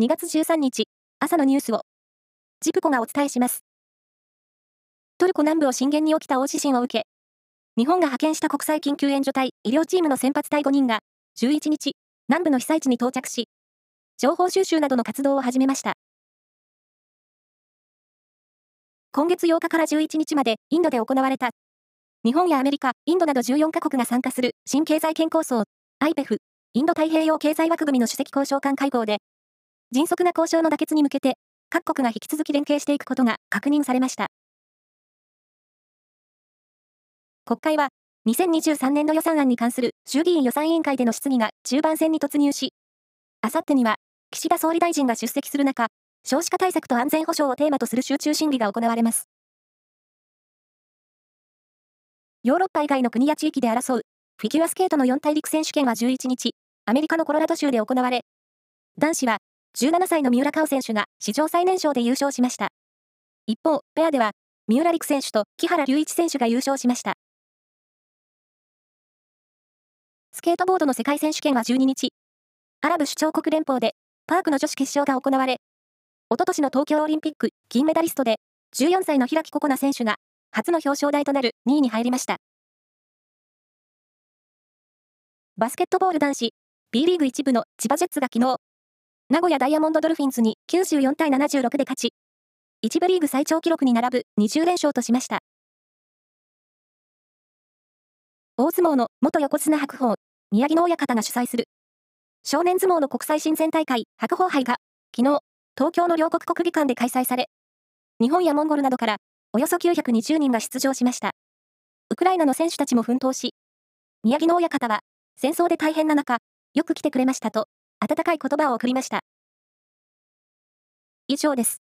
2月13日、朝のニュースを、ジプコがお伝えします。トルコ南部を震源に起きた大地震を受け、日本が派遣した国際緊急援助隊医療チームの先発隊5人が、11日、南部の被災地に到着し、情報収集などの活動を始めました。今月8日から11日までインドで行われた、日本やアメリカ、インドなど14カ国が参加する新経済圏構想、IPEF、インド太平洋経済枠組みの首席交渉官会合で、迅速な交渉の妥結に向けて、各国が引き続き連携していくことが確認されました。国会は、2023年度予算案に関する衆議院予算委員会での質疑が中盤戦に突入し、あさってには、岸田総理大臣が出席する中、少子化対策と安全保障をテーマとする集中審議が行われます。ヨーロッパ以外の国や地域で争うフィギュアスケートの四大陸選手権は11日、アメリカのコロラド州で行われ、男子は17歳の三浦佳生選手が史上最年少で優勝しました。一方、ペアでは、三浦陸選手と木原隆一選手が優勝しました。スケートボードの世界選手権は12日、アラブ首長国連邦でパークの女子決勝が行われ、おととしの東京オリンピック金メダリストで14歳の平木心奈選手が初の表彰台となる2位に入りました。バスケットボール男子、B リーグ一部の千葉ジェッツが昨日、名古屋ダイヤモンドドルフィンズに94対76で勝ち、一部リーグ最長記録に並ぶ20連勝としました。大相撲の元横綱白鵬、宮城野親方が主催する、少年相撲の国際親善大会白鵬杯が、昨日、東京の両国国技館で開催され、日本やモンゴルなどからおよそ920人が出場しました。ウクライナの選手たちも奮闘し、宮城野親方は、戦争で大変な中、よく来てくれましたと、温かい言葉を送りました。以上です。